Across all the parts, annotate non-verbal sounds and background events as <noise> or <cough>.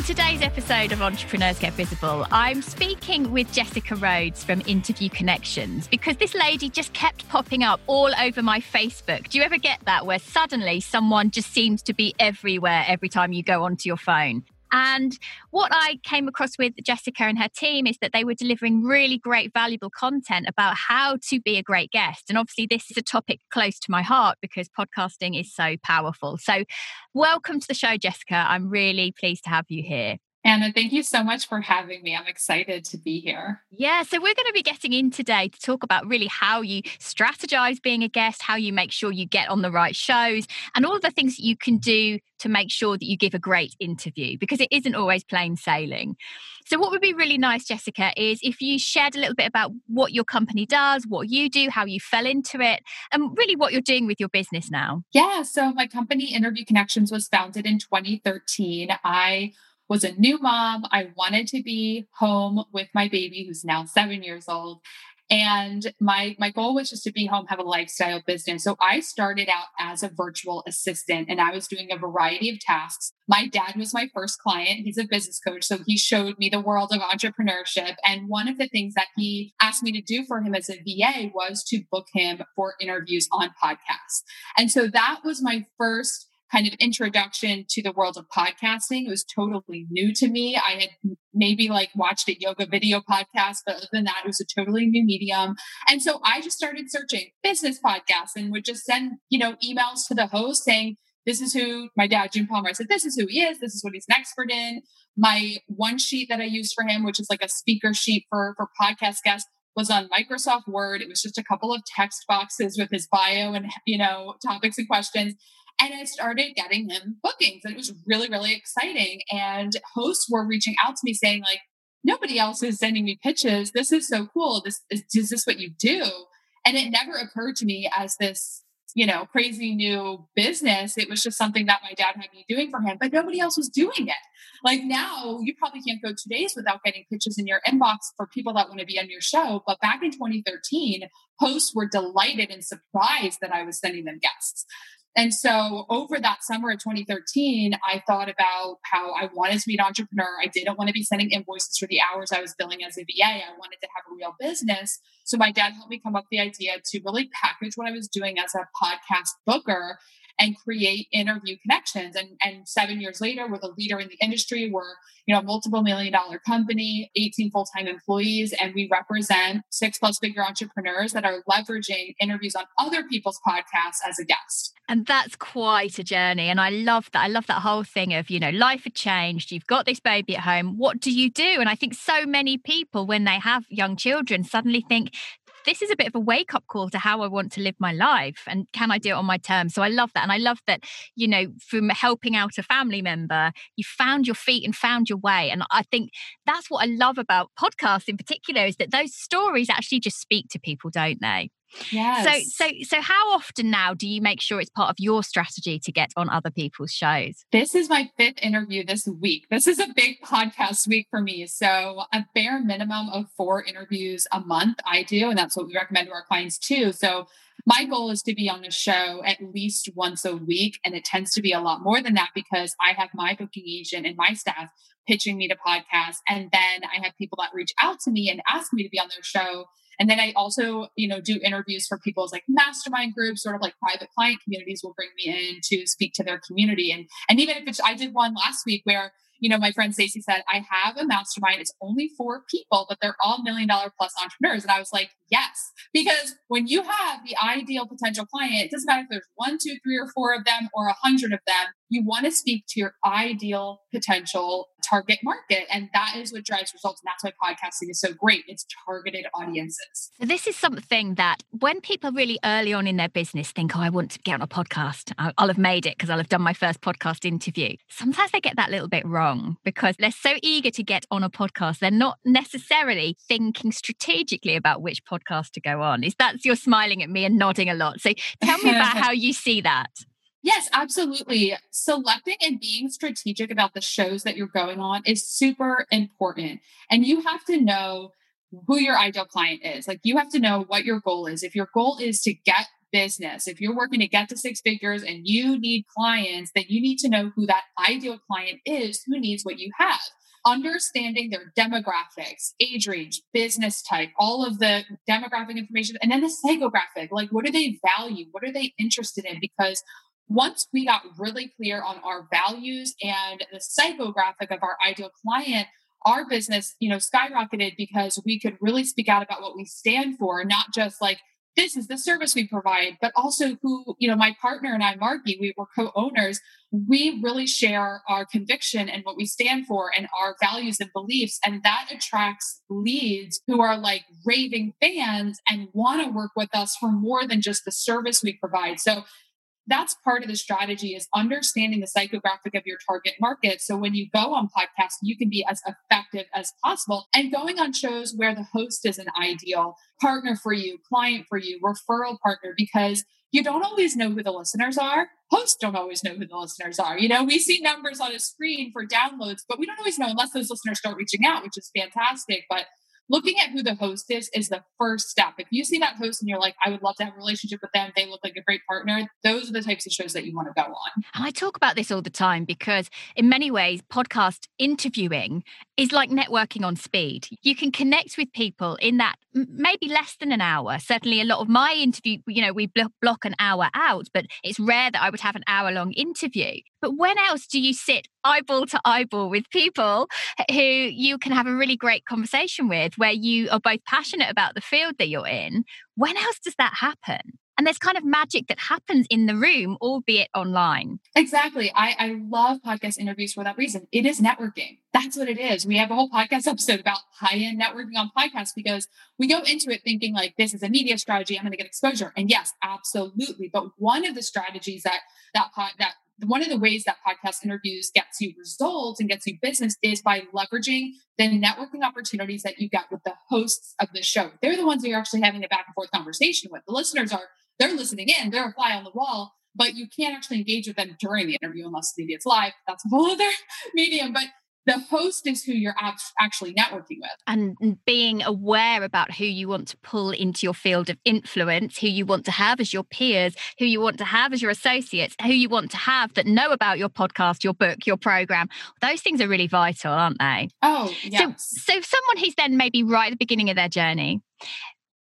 On today's episode of Entrepreneurs Get Visible, I'm speaking with Jessica Rhodes from Interview Connections because this lady just kept popping up all over my Facebook. Do you ever get that where suddenly someone just seems to be everywhere every time you go onto your phone? And what I came across with Jessica and her team is that they were delivering really great, valuable content about how to be a great guest. And obviously, this is a topic close to my heart because podcasting is so powerful. So, welcome to the show, Jessica. I'm really pleased to have you here. Anna, thank you so much for having me. I'm excited to be here. Yeah, so we're going to be getting in today to talk about really how you strategize being a guest, how you make sure you get on the right shows, and all of the things that you can do to make sure that you give a great interview because it isn't always plain sailing. So, what would be really nice, Jessica, is if you shared a little bit about what your company does, what you do, how you fell into it, and really what you're doing with your business now. Yeah, so my company, Interview Connections, was founded in 2013. I was a new mom. I wanted to be home with my baby, who's now seven years old. And my my goal was just to be home, have a lifestyle business. So I started out as a virtual assistant and I was doing a variety of tasks. My dad was my first client. He's a business coach. So he showed me the world of entrepreneurship. And one of the things that he asked me to do for him as a VA was to book him for interviews on podcasts. And so that was my first kind of introduction to the world of podcasting. It was totally new to me. I had maybe like watched a yoga video podcast, but other than that, it was a totally new medium. And so I just started searching business podcasts and would just send, you know, emails to the host saying, this is who my dad, Jim Palmer, I said, this is who he is. This is what he's an expert in. My one sheet that I used for him, which is like a speaker sheet for, for podcast guests, was on Microsoft Word. It was just a couple of text boxes with his bio and, you know, topics and questions. And I started getting him bookings and it was really, really exciting. And hosts were reaching out to me saying, like, nobody else is sending me pitches. This is so cool. This is, is this what you do? And it never occurred to me as this, you know, crazy new business. It was just something that my dad had me doing for him, but nobody else was doing it. Like now, you probably can't go two days without getting pitches in your inbox for people that want to be on your show. But back in 2013, hosts were delighted and surprised that I was sending them guests. And so over that summer of 2013, I thought about how I wanted to be an entrepreneur. I didn't want to be sending invoices for the hours I was billing as a VA. I wanted to have a real business. So my dad helped me come up with the idea to really package what I was doing as a podcast booker and create interview connections. And, and seven years later, we're the leader in the industry. We're, you know, multiple million dollar company, 18 full-time employees, and we represent six plus figure entrepreneurs that are leveraging interviews on other people's podcasts as a guest. And that's quite a journey. And I love that. I love that whole thing of, you know, life had changed. You've got this baby at home. What do you do? And I think so many people, when they have young children, suddenly think, this is a bit of a wake up call to how I want to live my life and can I do it on my terms? So I love that. And I love that, you know, from helping out a family member, you found your feet and found your way. And I think that's what I love about podcasts in particular is that those stories actually just speak to people, don't they? Yes. So so so how often now do you make sure it's part of your strategy to get on other people's shows? This is my fifth interview this week. This is a big podcast week for me. So a bare minimum of four interviews a month I do and that's what we recommend to our clients too. So my goal is to be on a show at least once a week and it tends to be a lot more than that because I have my booking agent and my staff pitching me to podcasts and then I have people that reach out to me and ask me to be on their show and then I also, you know, do interviews for people's like mastermind groups, sort of like private client communities will bring me in to speak to their community. And and even if it's I did one last week where you know, my friend Stacy said, I have a mastermind. It's only four people, but they're all million dollar plus entrepreneurs. And I was like, yes, because when you have the ideal potential client, it doesn't matter if there's one, two, three, or four of them or a hundred of them, you want to speak to your ideal potential target market. And that is what drives results. And that's why podcasting is so great. It's targeted audiences. So this is something that when people really early on in their business think, oh, I want to get on a podcast, I'll have made it because I'll have done my first podcast interview. Sometimes they get that little bit wrong because they're so eager to get on a podcast. They're not necessarily thinking strategically about which podcast podcast to go on. Is that you're smiling at me and nodding a lot? So tell me about <laughs> how you see that. Yes, absolutely. Selecting and being strategic about the shows that you're going on is super important. And you have to know who your ideal client is. Like you have to know what your goal is. If your goal is to get business, if you're working to get to six figures and you need clients, then you need to know who that ideal client is who needs what you have. Understanding their demographics, age range, business type, all of the demographic information, and then the psychographic like what do they value? What are they interested in? Because once we got really clear on our values and the psychographic of our ideal client, our business, you know, skyrocketed because we could really speak out about what we stand for, not just like this is the service we provide, but also who, you know, my partner and I, Marky, we were co-owners. We really share our conviction and what we stand for and our values and beliefs. And that attracts leads who are like raving fans and want to work with us for more than just the service we provide. So that's part of the strategy is understanding the psychographic of your target market. So when you go on podcasts, you can be as effective as possible and going on shows where the host is an ideal partner for you, client for you, referral partner, because you don't always know who the listeners are. Hosts don't always know who the listeners are. You know, we see numbers on a screen for downloads, but we don't always know unless those listeners start reaching out, which is fantastic. But looking at who the host is is the first step. If you see that host and you're like, I would love to have a relationship with them, they look like a great partner, those are the types of shows that you want to go on. And I talk about this all the time because, in many ways, podcast interviewing is like networking on speed. You can connect with people in that maybe less than an hour. Certainly, a lot of my interview, you know, we block an hour out, but it's rare that I would have an hour long interview. But when else do you sit eyeball to eyeball with people who you can have a really great conversation with, where you are both passionate about the field that you're in? When else does that happen? And there's kind of magic that happens in the room, albeit online. Exactly. I, I love podcast interviews for that reason. It is networking. That's what it is. We have a whole podcast <laughs> episode about high end networking on podcasts because we go into it thinking like this is a media strategy. I'm going to get exposure. And yes, absolutely. But one of the strategies that that that one of the ways that podcast interviews gets you results and gets you business is by leveraging the networking opportunities that you get with the hosts of the show. They're the ones that you're actually having a back and forth conversation with. The listeners are they're listening in, they're a fly on the wall, but you can't actually engage with them during the interview unless maybe it's live. That's a whole other <laughs> medium. But the host is who you're actually networking with. And being aware about who you want to pull into your field of influence, who you want to have as your peers, who you want to have as your associates, who you want to have that know about your podcast, your book, your program. Those things are really vital, aren't they? Oh, yes. So, so someone who's then maybe right at the beginning of their journey,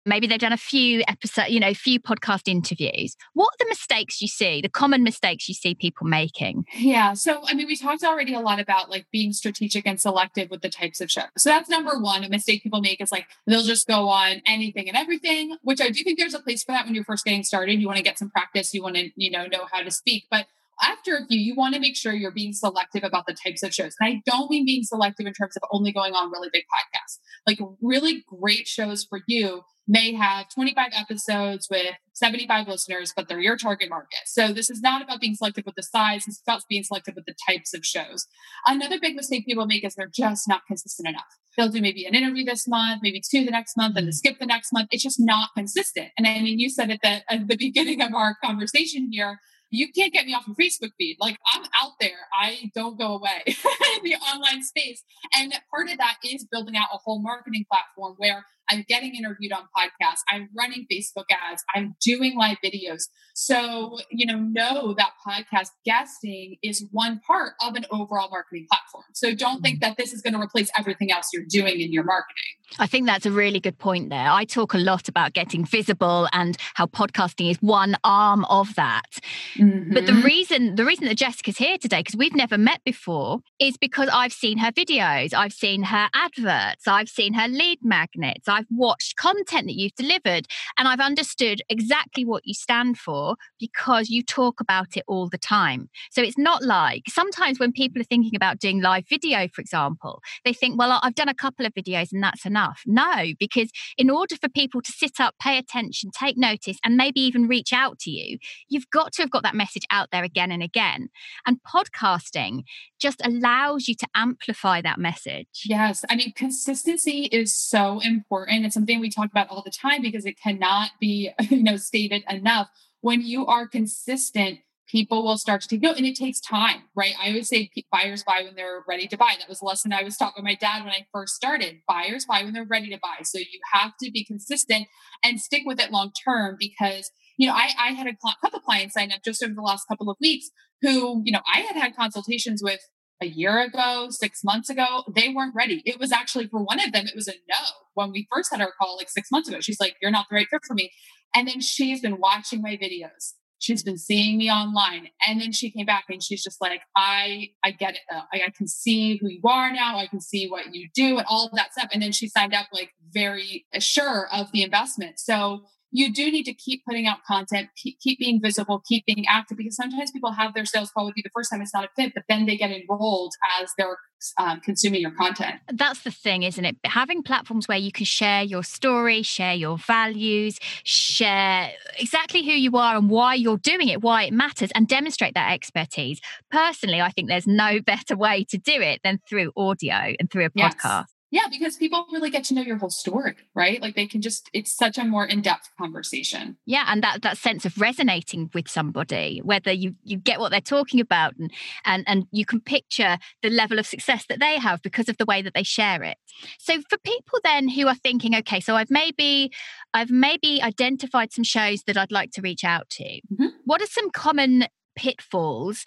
maybe they've done a few episode you know few podcast interviews. What are the mistakes you see the common mistakes you see people making? Yeah so i mean we talked already a lot about like being strategic and selective with the types of shows. So that's number one a mistake people make is like they'll just go on anything and everything which i do think there's a place for that when you're first getting started. You want to get some practice you want to you know know how to speak. But after a few, you want to make sure you're being selective about the types of shows. And I don't mean being selective in terms of only going on really big podcasts. Like really great shows for you may have 25 episodes with 75 listeners, but they're your target market. So this is not about being selective with the size, it's about being selective with the types of shows. Another big mistake people make is they're just not consistent enough. They'll do maybe an interview this month, maybe two the next month, and then mm-hmm. skip the next month. It's just not consistent. And I mean, you said at the, at <laughs> the beginning of our conversation here, you can't get me off your Facebook feed. Like I'm out there. I don't go away <laughs> in the online space. And part of that is building out a whole marketing platform where I'm getting interviewed on podcasts. I'm running Facebook ads. I'm doing live videos. So, you know, know that podcast guesting is one part of an overall marketing platform. So don't think mm-hmm. that this is going to replace everything else you're doing in your marketing. I think that's a really good point there. I talk a lot about getting visible and how podcasting is one arm of that. Mm-hmm. But the mm-hmm. reason the reason that Jessica's here today because we've never met before is because I've seen her videos, I've seen her adverts, I've seen her lead magnets, I've watched content that you've delivered and I've understood exactly what you stand for because you talk about it all the time. So it's not like sometimes when people are thinking about doing live video, for example, they think, well, I've done a couple of videos and that's enough enough? No, because in order for people to sit up, pay attention, take notice, and maybe even reach out to you, you've got to have got that message out there again and again. And podcasting just allows you to amplify that message. Yes. I mean, consistency is so important. It's something we talk about all the time because it cannot be, <laughs> you know, stated enough. When you are consistent, people will start to take note and it takes time, right? I always say buyers buy when they're ready to buy. That was a lesson I was taught by my dad when I first started. Buyers buy when they're ready to buy. So you have to be consistent and stick with it long term because, you know, I, I had a couple clients sign up just over the last couple of weeks who, you know, I had had consultations with a year ago, six months ago, they weren't ready. It was actually for one of them, it was a no when we first had our call like six months ago. She's like, You're not the right fit for me. And then she's been watching my videos she's been seeing me online and then she came back and she's just like i i get it I, I, can see who you are now. I can see what you do and all of that stuff. And then she signed up like very uh, sure of the investment. So you do need to keep putting out content, keep, keep, being visible, keep being active, because sometimes people have their sales call with you the first time it's not a fit, but then they get enrolled as they're um, consuming your content. That's the thing, isn't it? Having platforms where you can share your story, share your values, share exactly who you are and why you're doing it, why it matters, and demonstrate that expertise. Personally, I think there's no <laughs> better way to do it than through audio and through a podcast. Yes. Yeah, because people really get to know your whole story, right? Like they can just it's such a more in-depth conversation. Yeah, and that that sense of resonating with somebody, whether you you get what they're talking about and and and you can picture the level of success that they have because of the way that they share it. So for people then who are thinking, okay, so I've maybe I've maybe identified some shows that I'd like to reach out to. Mm-hmm. What are some common pitfalls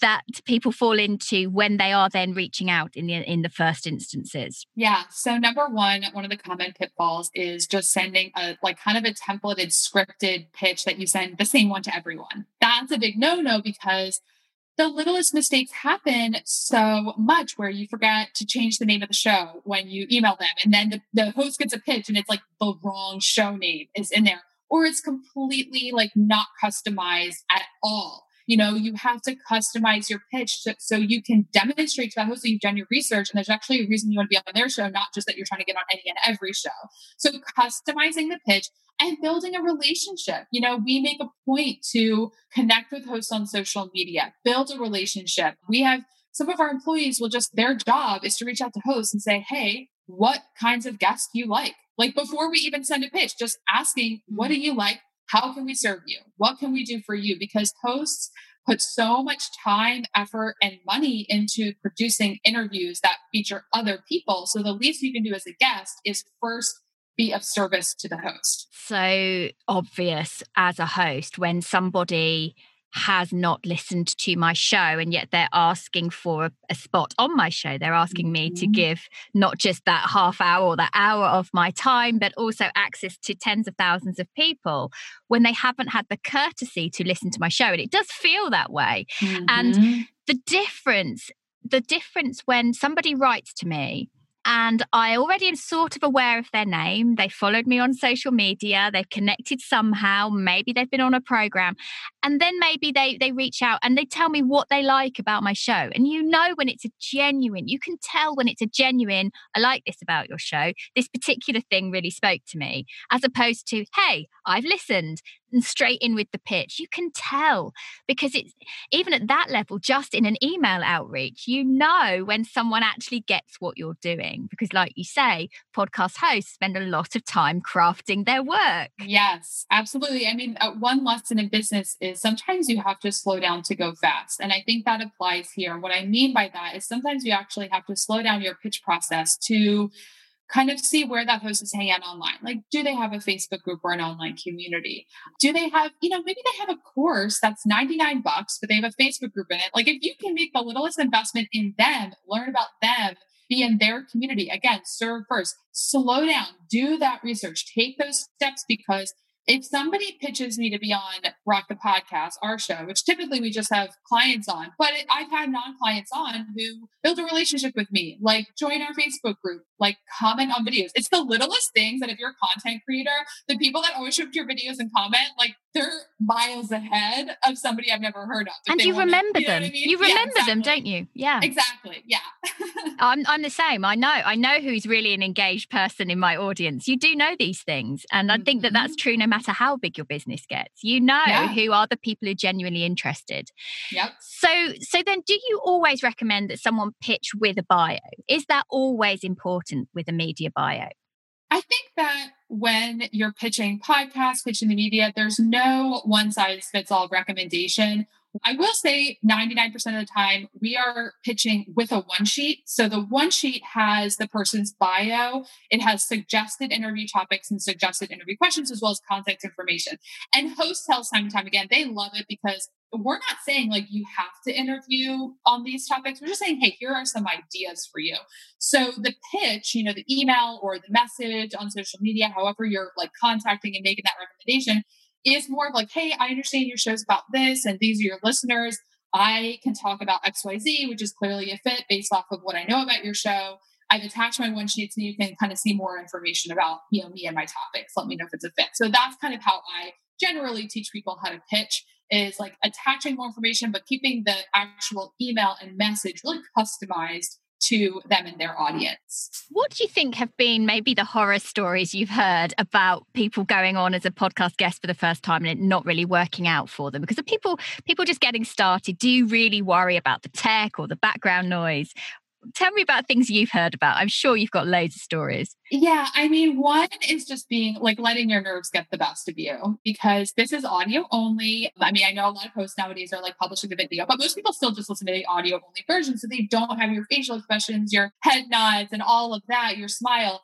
that people fall into when they are then reaching out in the in the first instances. Yeah so number one one of the common pitfalls is just sending a like kind of a templated scripted pitch that you send the same one to everyone. That's a big no no because the littlest mistakes happen so much where you forget to change the name of the show when you email them and then the, the host gets a pitch and it's like the wrong show name is in there or it's completely like not customized at all you know you have to customize your pitch to, so you can demonstrate to that host that you've done your research and there's actually a reason you want to be on their show not just that you're trying to get on any and every show. So customizing the pitch and building a relationship. You know we make a point to connect with hosts on social media build a relationship. We have some of our employees will just their job is to reach out to hosts and say hey what kinds of guests do you like? Like before we even send a pitch just asking what do you like how can we serve you? What can we do for you? Because hosts put so much time, effort, and money into producing interviews that feature other people. So the least you can do as a guest is first be of service to the host. So obvious as a host when somebody has not listened to my show and yet they're asking for a, a spot on my show they're asking mm-hmm. me to mm-hmm. give not just that half hour or that hour of my time but also access to tens of thousands of people when they haven't had the courtesy to listen to my show and it does feel that way mm-hmm. and the difference the difference when somebody writes to me and I already am sort of aware of their name. They followed me on social media. They've connected somehow. Maybe they've been on a program. And then maybe they they reach out and they tell me what they like about my show. And you know when it's a genuine, you can tell when it's a genuine, I like this about your show. This particular thing really spoke to me, as opposed to, hey, I've listened and straight in with the pitch. You can tell because it's even at that level, just in an email outreach, you know when someone actually gets what you're doing. Because, like you say, podcast hosts spend a lot of time crafting their work. Yes, absolutely. I mean, uh, one lesson in business is sometimes you have to slow down to go fast. And I think that applies here. What I mean by that is sometimes you actually have to slow down your pitch process to kind of see where that host is hanging out online. Like, do they have a Facebook group or an online community? Do they have, you know, maybe they have a course that's 99 bucks, but they have a Facebook group in it. Like, if you can make the littlest investment in them, learn about them, be in their community, again, serve first, slow down, do that research, take those steps because if somebody pitches me to be on Rock the Podcast, our show, which typically we just have clients on, but I've had non clients on who build a relationship with me, like join our Facebook group, like comment on videos. It's the littlest things that if you're a content creator, the people that always show up to your videos and comment, like they're miles ahead of somebody I've never heard of. And you remember you know them. I mean? You remember yeah, exactly. them, don't you? Yeah. Exactly. Yeah. <laughs> I'm I'm the same. I know. I know who's really an engaged person in my audience. You do know these things. And I think that that's mm-hmm. true no matter how big your business gets. You know yeah. who are the people who are genuinely interested. Yep. So so then do you always recommend that someone pitch with a bio? Is that always important with a media bio? I think that when you're pitching podcasts, pitching the media, there's no one size fits all recommendation. I will say 99% of the time we are pitching with a one sheet. So the one sheet has the person's bio, it has suggested interview topics and suggested interview questions, as well as contact information. And hosts tell us time and time again, they love it because we're not saying like you have to interview on these topics. We're just saying, hey, here are some ideas for you. So the pitch, you know, the email or the message on social media, however you're like contacting and making that recommendation, is more of like, hey, I understand your show's about this, and these are your listeners. I can talk about XYZ, which is clearly a fit based off of what I know about your show. I've attached my one sheet so you can kind of see more information about you know me and my topics. Let me know if it's a fit. So that's kind of how I generally teach people how to pitch is like attaching more information, but keeping the actual email and message really customized to them and their audience. What do you think have been maybe the horror stories you've heard about people going on as a podcast guest for the first time and it not really working out for them? Because of people people just getting started, do you really worry about the tech or the background noise? Tell me about things you've heard about. I'm sure you've got loads of stories. Yeah, I mean, one is just being like letting your nerves get the best of you because this is audio only. I mean, I know a lot of posts nowadays are like publishing the video, but most people still just listen to the audio only version. So they don't have your facial expressions, your head nods, and all of that, your smile.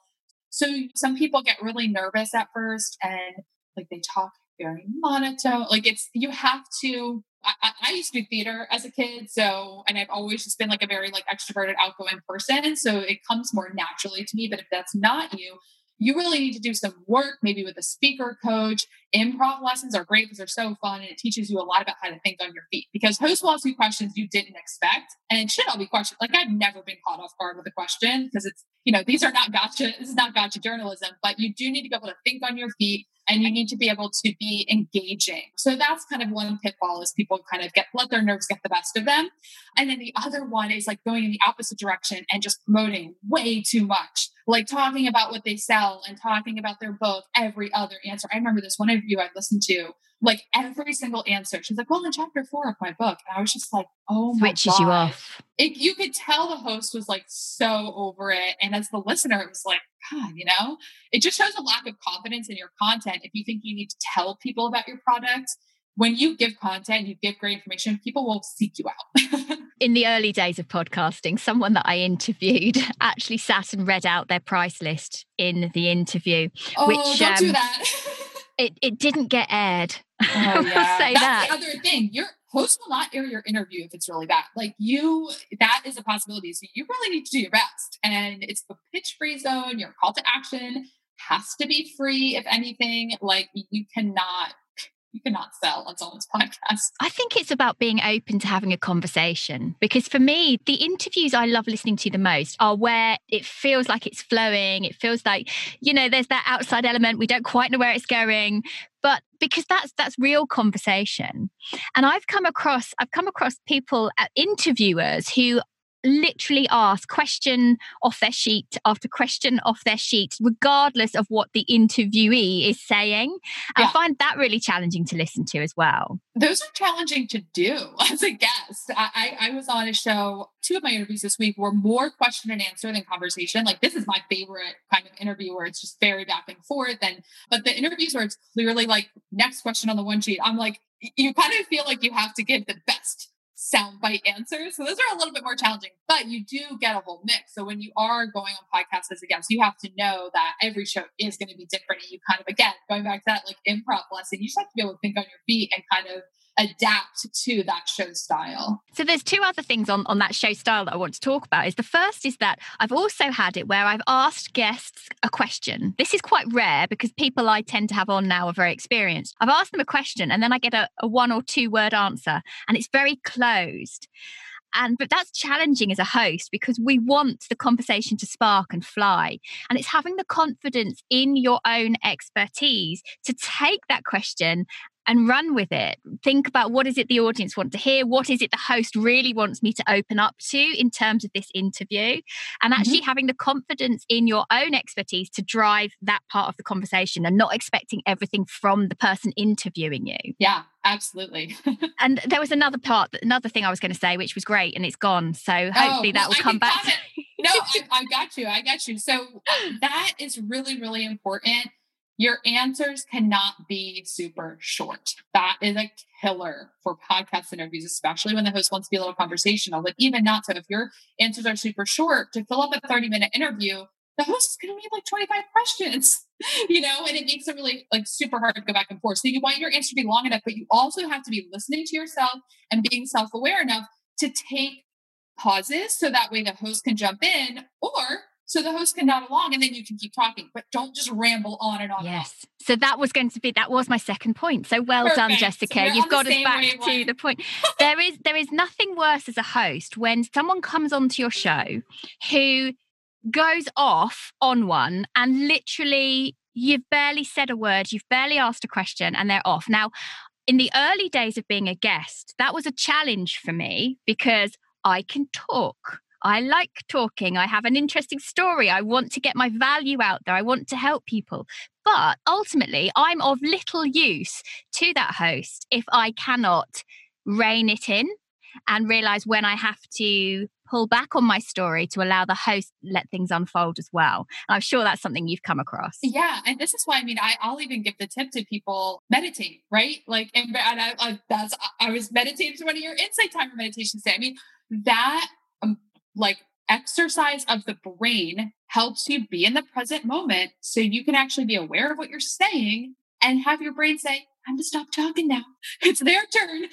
So some people get really nervous at first and like they talk very monotone. Like it's, you have to I, I, used to do theater as a kid, so and I've always just been like a very like extroverted, outgoing person. So it comes more naturally to me. But if that's not you, you really need to do some work, maybe with a speaker coach. Improv lessons are great because they're so fun and it teaches you a lot about how to think on your feet. Because hosts will ask you questions you didn't expect, and it should all be questions. Like I've never been caught off guard with a question because it's you know these are not gotcha. This is not gotcha journalism, but you do need to be able to think on your feet and you need to be able to be engaging. So that's kind of one pitfall is people kind of get let their nerves get the best of them. And then the other one is like going in the opposite direction and just promoting way too much, like talking about what they sell and talking about their book every other answer. I remember this one interview I listened to like every single answer. She's like, well, in chapter four of my book. And I was just like, oh my Switches God. you off. It, you could tell the host was like so over it. And as the listener, it was like, God, you know, it just shows a lack of confidence in your content. If you think you need to tell people about your product, when you give content, you give great information, people will seek you out. <laughs> in the early days of podcasting, someone that I interviewed <laughs> actually sat and read out their price list in the interview. Oh, which, don't um, do that. <laughs> it, it didn't get aired. Oh, <laughs> yeah. say That's that. the other thing. Your host will not air your interview if it's really bad. Like you, that is a possibility. So you really need to do your best. And it's the pitch free zone. Your call to action has to be free, if anything. Like you cannot you cannot sell on someone's <laughs> podcast. I think it's about being open to having a conversation because for me, the interviews I love listening to the most are where it feels like it's flowing. It feels like, you know, there's that outside element. We don't quite know where it's going, but because that's that's real conversation and i've come across i've come across people uh, interviewers who literally ask question off their sheet after question off their sheet, regardless of what the interviewee is saying. Yeah. I find that really challenging to listen to as well. Those are challenging to do <laughs> as a guest. I, I, I was on a show, two of my interviews this week were more question and answer than conversation. Like this is my favorite kind of interview where it's just very back and forth. And but the interviews where it's clearly like next question on the one sheet, I'm like, you kind of feel like you have to give the best soundbite answers. So those are a little bit more challenging, but you do get a whole mix. So when you are going on podcasts as a guest, you have to know that every show is going to be different. And you kind of, again, going back to that like improv lesson, you just have to be able to think on your feet and kind of adapt to that show style. So there's two other things on, on that show style that I want to talk about. Is the first is that I've also had it where I've asked guests a question. This is quite rare because people I tend to have on now are very experienced. I've asked them a question and then I get a, a one or two word answer and it's very closed. and but that's challenging as a host because we want the conversation to spark and fly and it's having the confidence in your own expertise to take that question and run with it. Think about what is it the audience want to hear? What is it the host really wants me to open up to in terms of this interview? And actually mm-hmm. having the confidence in your own expertise to drive that part of the conversation and not expecting everything from the person interviewing you. Yeah, absolutely. <laughs> and there was another part, another thing I was going to say, which was great and it's gone. So oh, hopefully oh, that will come back. no, <laughs> I, I got you. I got you. So that is really, really important your answers cannot be super short. That is a killer for podcast interviews, especially when the host wants to be a little conversational. But even not so, if your answers are super short, to fill up a 30 minute interview, the host is going to need like 25 questions, <laughs> you know, and it makes it really like super hard to go back and forth. So you want your answer to be long enough, but you also have to be listening to yourself and being self aware enough to take pauses so that way the host can jump in or so the host can nod along and then you can keep talking, but don't just ramble on and on. Yes. So that was going to be that was my second point. So well Perfect. done, Jessica. We're You've got us back to the point. there is there is nothing worse as a host when someone comes onto your show who goes off on one and literally you've barely said a word, you've barely asked a question, and they're off. Now, in the early days of being a guest, that was a challenge for me because I can talk. I like talking. I have an interesting story. I want to get my value out there. I want to help people. But ultimately, I'm of little use to that host if I cannot rein it in and realize when I have to pull back on my story to allow the host let things unfold as well. And I'm sure that's something you've come across. Yeah, and this is why I mean I, will even give the tip to people: meditate, right? Like, and, and I, I, that's I was meditating to one of your insight timer meditations today. I mean that like exercise of the brain helps you be in the present moment so you can actually be aware of what you're saying and have your brain say, time to stop talking now. It's their turn.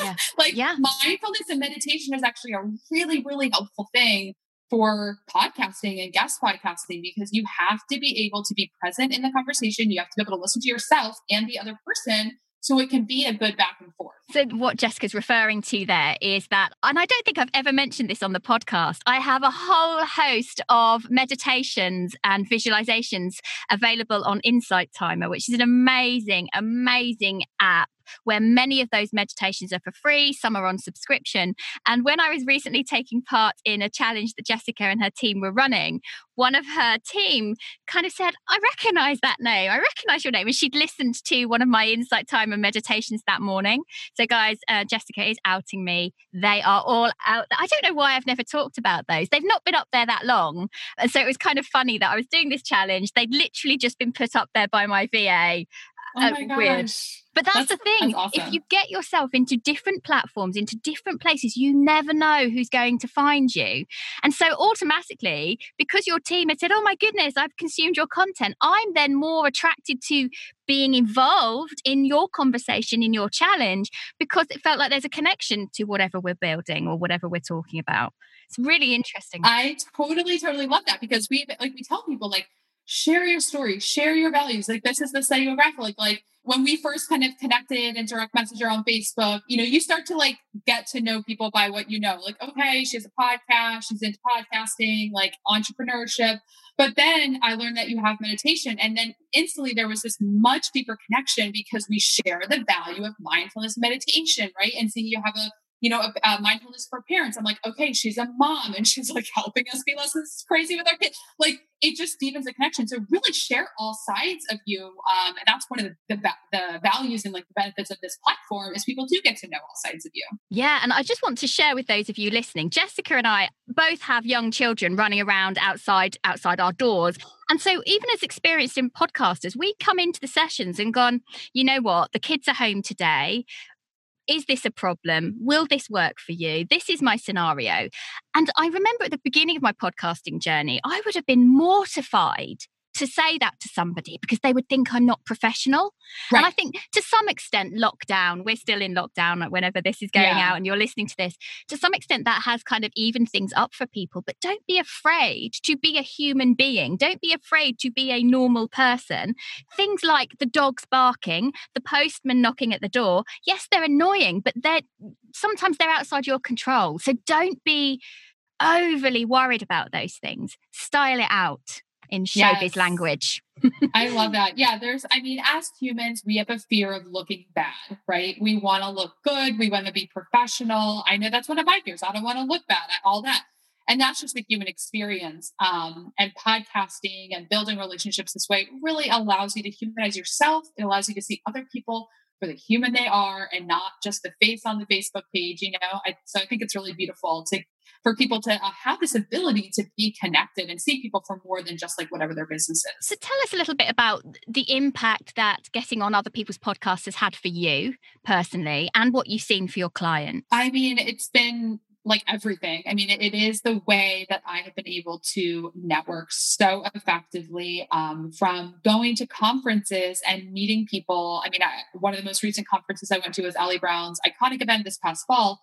Yeah. <laughs> like yeah. mindfulness and meditation is actually a really, really helpful thing for podcasting and guest podcasting because you have to be able to be present in the conversation. You have to be able to listen to yourself and the other person so it can be a good back and forth. So, what Jessica's referring to there is that, and I don't think I've ever mentioned this on the podcast, I have a whole host of meditations and visualizations available on Insight Timer, which is an amazing, amazing app where many of those meditations are for free, some are on subscription. And when I was recently taking part in a challenge that Jessica and her team were running, one of her team kind of said, I recognize that name. I recognize your name. And she'd listened to one of my Insight Timer meditations that morning. So, guys, uh, Jessica is outing me. They are all out. I don't know why I've never talked about those. They've not been up there that long. And so it was kind of funny that I was doing this challenge. They'd literally just been put up there by my VA. Oh my. Weird. But that's, that's the thing. Awesome. If you get yourself into different platforms, into different places, you never know who's going to find you. And so automatically, because your team had said, Oh my goodness, I've consumed your content, I'm then more attracted to being involved in your conversation, in your challenge, because it felt like there's a connection to whatever we're building or whatever we're talking about. It's really interesting. I totally, totally love that because we like we tell people like share your story, share your values. Like this is the psychographic. Like, like when we first kind of connected and direct messenger on Facebook, you know, you start to like get to know people by what you know. Like, okay, she has a podcast, she's into podcasting, like entrepreneurship. But then I learned that you have meditation. And then instantly there was this much deeper connection because we share the value of mindfulness meditation, right? And seeing you have a you know, uh, mindfulness for parents. I'm like, okay, she's a mom and she's like helping us be less crazy with our kids. Like it just deepens the connection. So really share all sides of you. Um, and that's one of the, the, the values and like the benefits of this platform is people do get to know all sides of you. Yeah. And I just want to share with those of you listening, Jessica and I both have young children running around outside, outside our doors. And so, even as experienced in podcasters, we come into the sessions and gone, you know what, the kids are home today is this a problem? Will this work for you? This is my scenario. And I remember at the beginning of my podcasting journey, I would have been mortified to say that to somebody because they would think I'm not professional. Right. And I think to some extent, lockdown, we're still in lockdown whenever this is going yeah. out and you're listening to this, to some extent, that has kind of evened things up for people. But don't be afraid to be a human being. Don't be afraid to be a normal person. Things like the dogs barking, the postman knocking at the door, yes, they're annoying, but they're sometimes they're outside your control. So don't be overly worried about those things. Style it out in showbiz yes. language. I love that. Yeah, there's, I mean, as humans, we have a fear of looking bad, right? We want to look good. We want to be professional. I know that's one of my fears. I don't want to look bad, at all that. And that's just the human experience. Um, and podcasting and building relationships this way really allows you to humanize yourself. It allows you to see other people for the human they are and not just the face on the Facebook page, you know? I, so I think it's really beautiful to for people to uh, have this ability to be connected and see people for more than just like whatever their business is. So tell us a little bit about the impact that getting on other people's podcasts has had for you personally and what you've seen for your clients. I mean, it's been like everything. I mean, it, it is the way that I have been able to network so effectively um, from going to conferences and meeting people. I mean, I, one of the most recent conferences I went to was Ali Brown's iconic event this past fall.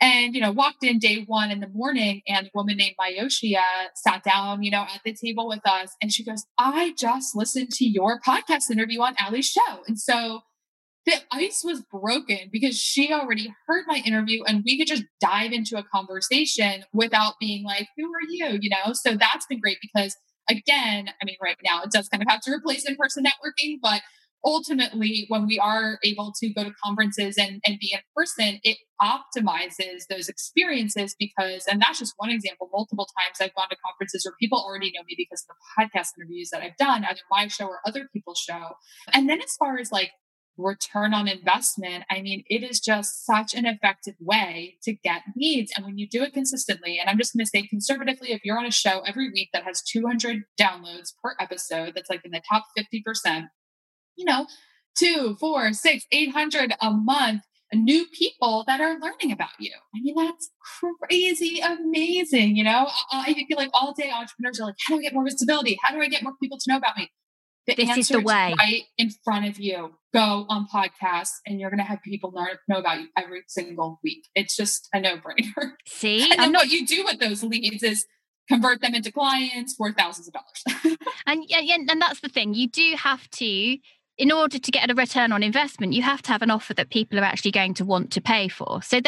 And, you know, walked in day one in the morning and a woman named Mayoshia sat down, you know, at the table with us. And she goes, I just listened to your podcast interview on Ali's show. And so the ice was broken because she already heard my interview and we could just dive into a conversation without being like, who are you? You know, so that's been great because again, I mean, right now it does kind of have to replace in person networking, but ultimately when we are able to go to conferences and, and be in person, it optimizes those experiences because, and that's just one example, multiple times I've gone to conferences where people already know me because of the podcast interviews that I've done, either my show or other people's show. And then as far as like return on investment, I mean, it is just such an effective way to get leads. And when you do it consistently, and I'm just going to say conservatively, if you're on a show every week that has 200 downloads per episode, that's like in the top 50%, you know, two, four, six, 800 a month, new people that are learning about you. I mean, that's crazy amazing. You know, I feel like all day entrepreneurs are like, how do I get more visibility? How do I get more people to know about me? The this is the way. right in front of you. Go on podcasts and you're going to have people know about you every single week. It's just a no brainer. <laughs> See, and then not... what you do with those leads is convert them into clients for thousands of dollars. <laughs> and yeah, yeah, and that's the thing. You do have to in order to get a return on investment, you have to have an offer that people are actually going to want to pay for. So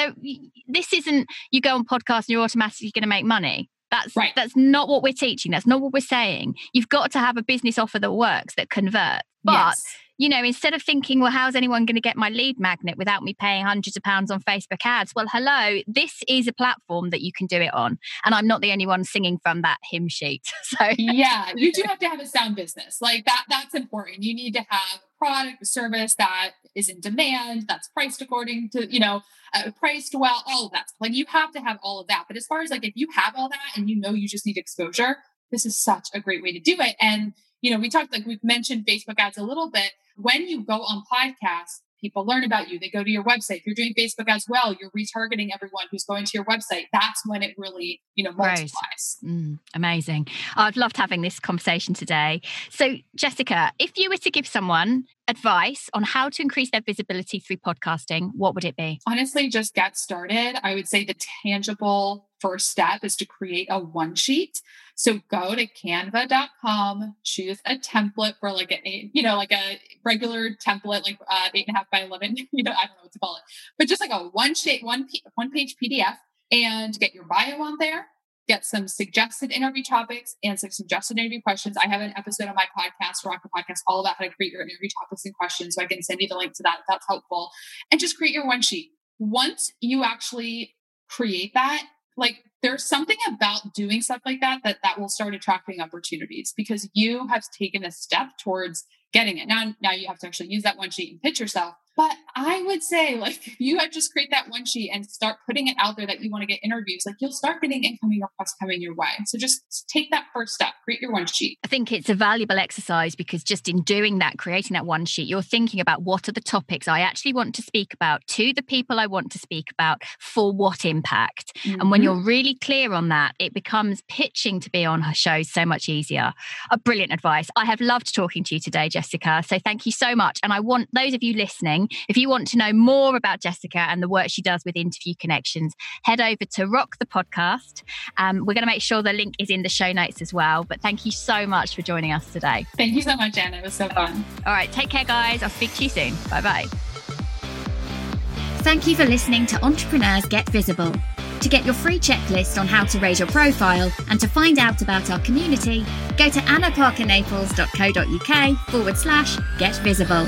this isn't you go on podcast and you're automatically going to make money. That's right. That's not what we're teaching. That's not what we're saying. You've got to have a business offer that works, that converts. But yes you know, instead of thinking, well, how's anyone going to get my lead magnet without me paying hundreds of pounds on Facebook ads? Well, hello, this is a platform that you can do it on. And I'm not the only one singing from that hymn sheet. <laughs> So yeah, you do have to have a sound business. Like that, that's important. You need to have product, service that is in demand, that's priced according to, you know, uh, priced well, all of that. Like you have to have all of that. But as far as like if you have all that and you know you just need exposure, this is such a great way to do it. And you know, we talked like we've mentioned Facebook ads a little bit when you go on podcasts, people learn about you. They go to your website. If you're doing Facebook as well, you're retargeting everyone who's going to your website. That's when it really, you know, multiplies. Right. Mm, amazing. I've loved having this conversation today. So, Jessica, if you were to give someone advice on how to increase their visibility through podcasting, what would it be? Honestly, just get started. I would say the tangible first step is to create a one sheet. So go to canva.com, choose a template for like a, you know, like a regular template, like uh, eight and a half by 11, <laughs> you know, I don't know what to call it, but just like a one sheet, one, one page PDF and get your bio on there get some suggested interview topics and some suggested interview questions. I have an episode on my podcast, Rock the Podcast, all about how to create your interview topics and questions. So I can send you the link to that if that's helpful. And just create your one sheet. Once you actually create that, like there's something about doing stuff like that that that will start attracting opportunities because you have taken a step towards getting it. Now, now you have to actually use that one sheet and pitch yourself. But I would say, like, if you just create that one sheet and start putting it out there that you want to get interviews, like, you'll start getting incoming requests coming your way. So just take that first step, create your one sheet. I think it's a valuable exercise because just in doing that, creating that one sheet, you're thinking about what are the topics I actually want to speak about to the people I want to speak about for what impact. Mm-hmm. And when mm-hmm. you're really clear on that, it becomes pitching to be on her show so much easier. A brilliant advice. I have loved talking to you today, Jessica. So thank you so much. And I want those of you listening, if you want to know more about Jessica and the work she does with Interview Connections, head over to Rock the Podcast. Um, we're going to make sure the link is in the show notes as well. But thank you so much for joining us today. Thank you so much, Anna. It was so fun. All right. Take care, guys. I'll speak to you soon. Bye bye. Thank you for listening to Entrepreneurs Get Visible. To get your free checklist on how to raise your profile and to find out about our community, go to annaparkernaples.co.uk forward slash get visible.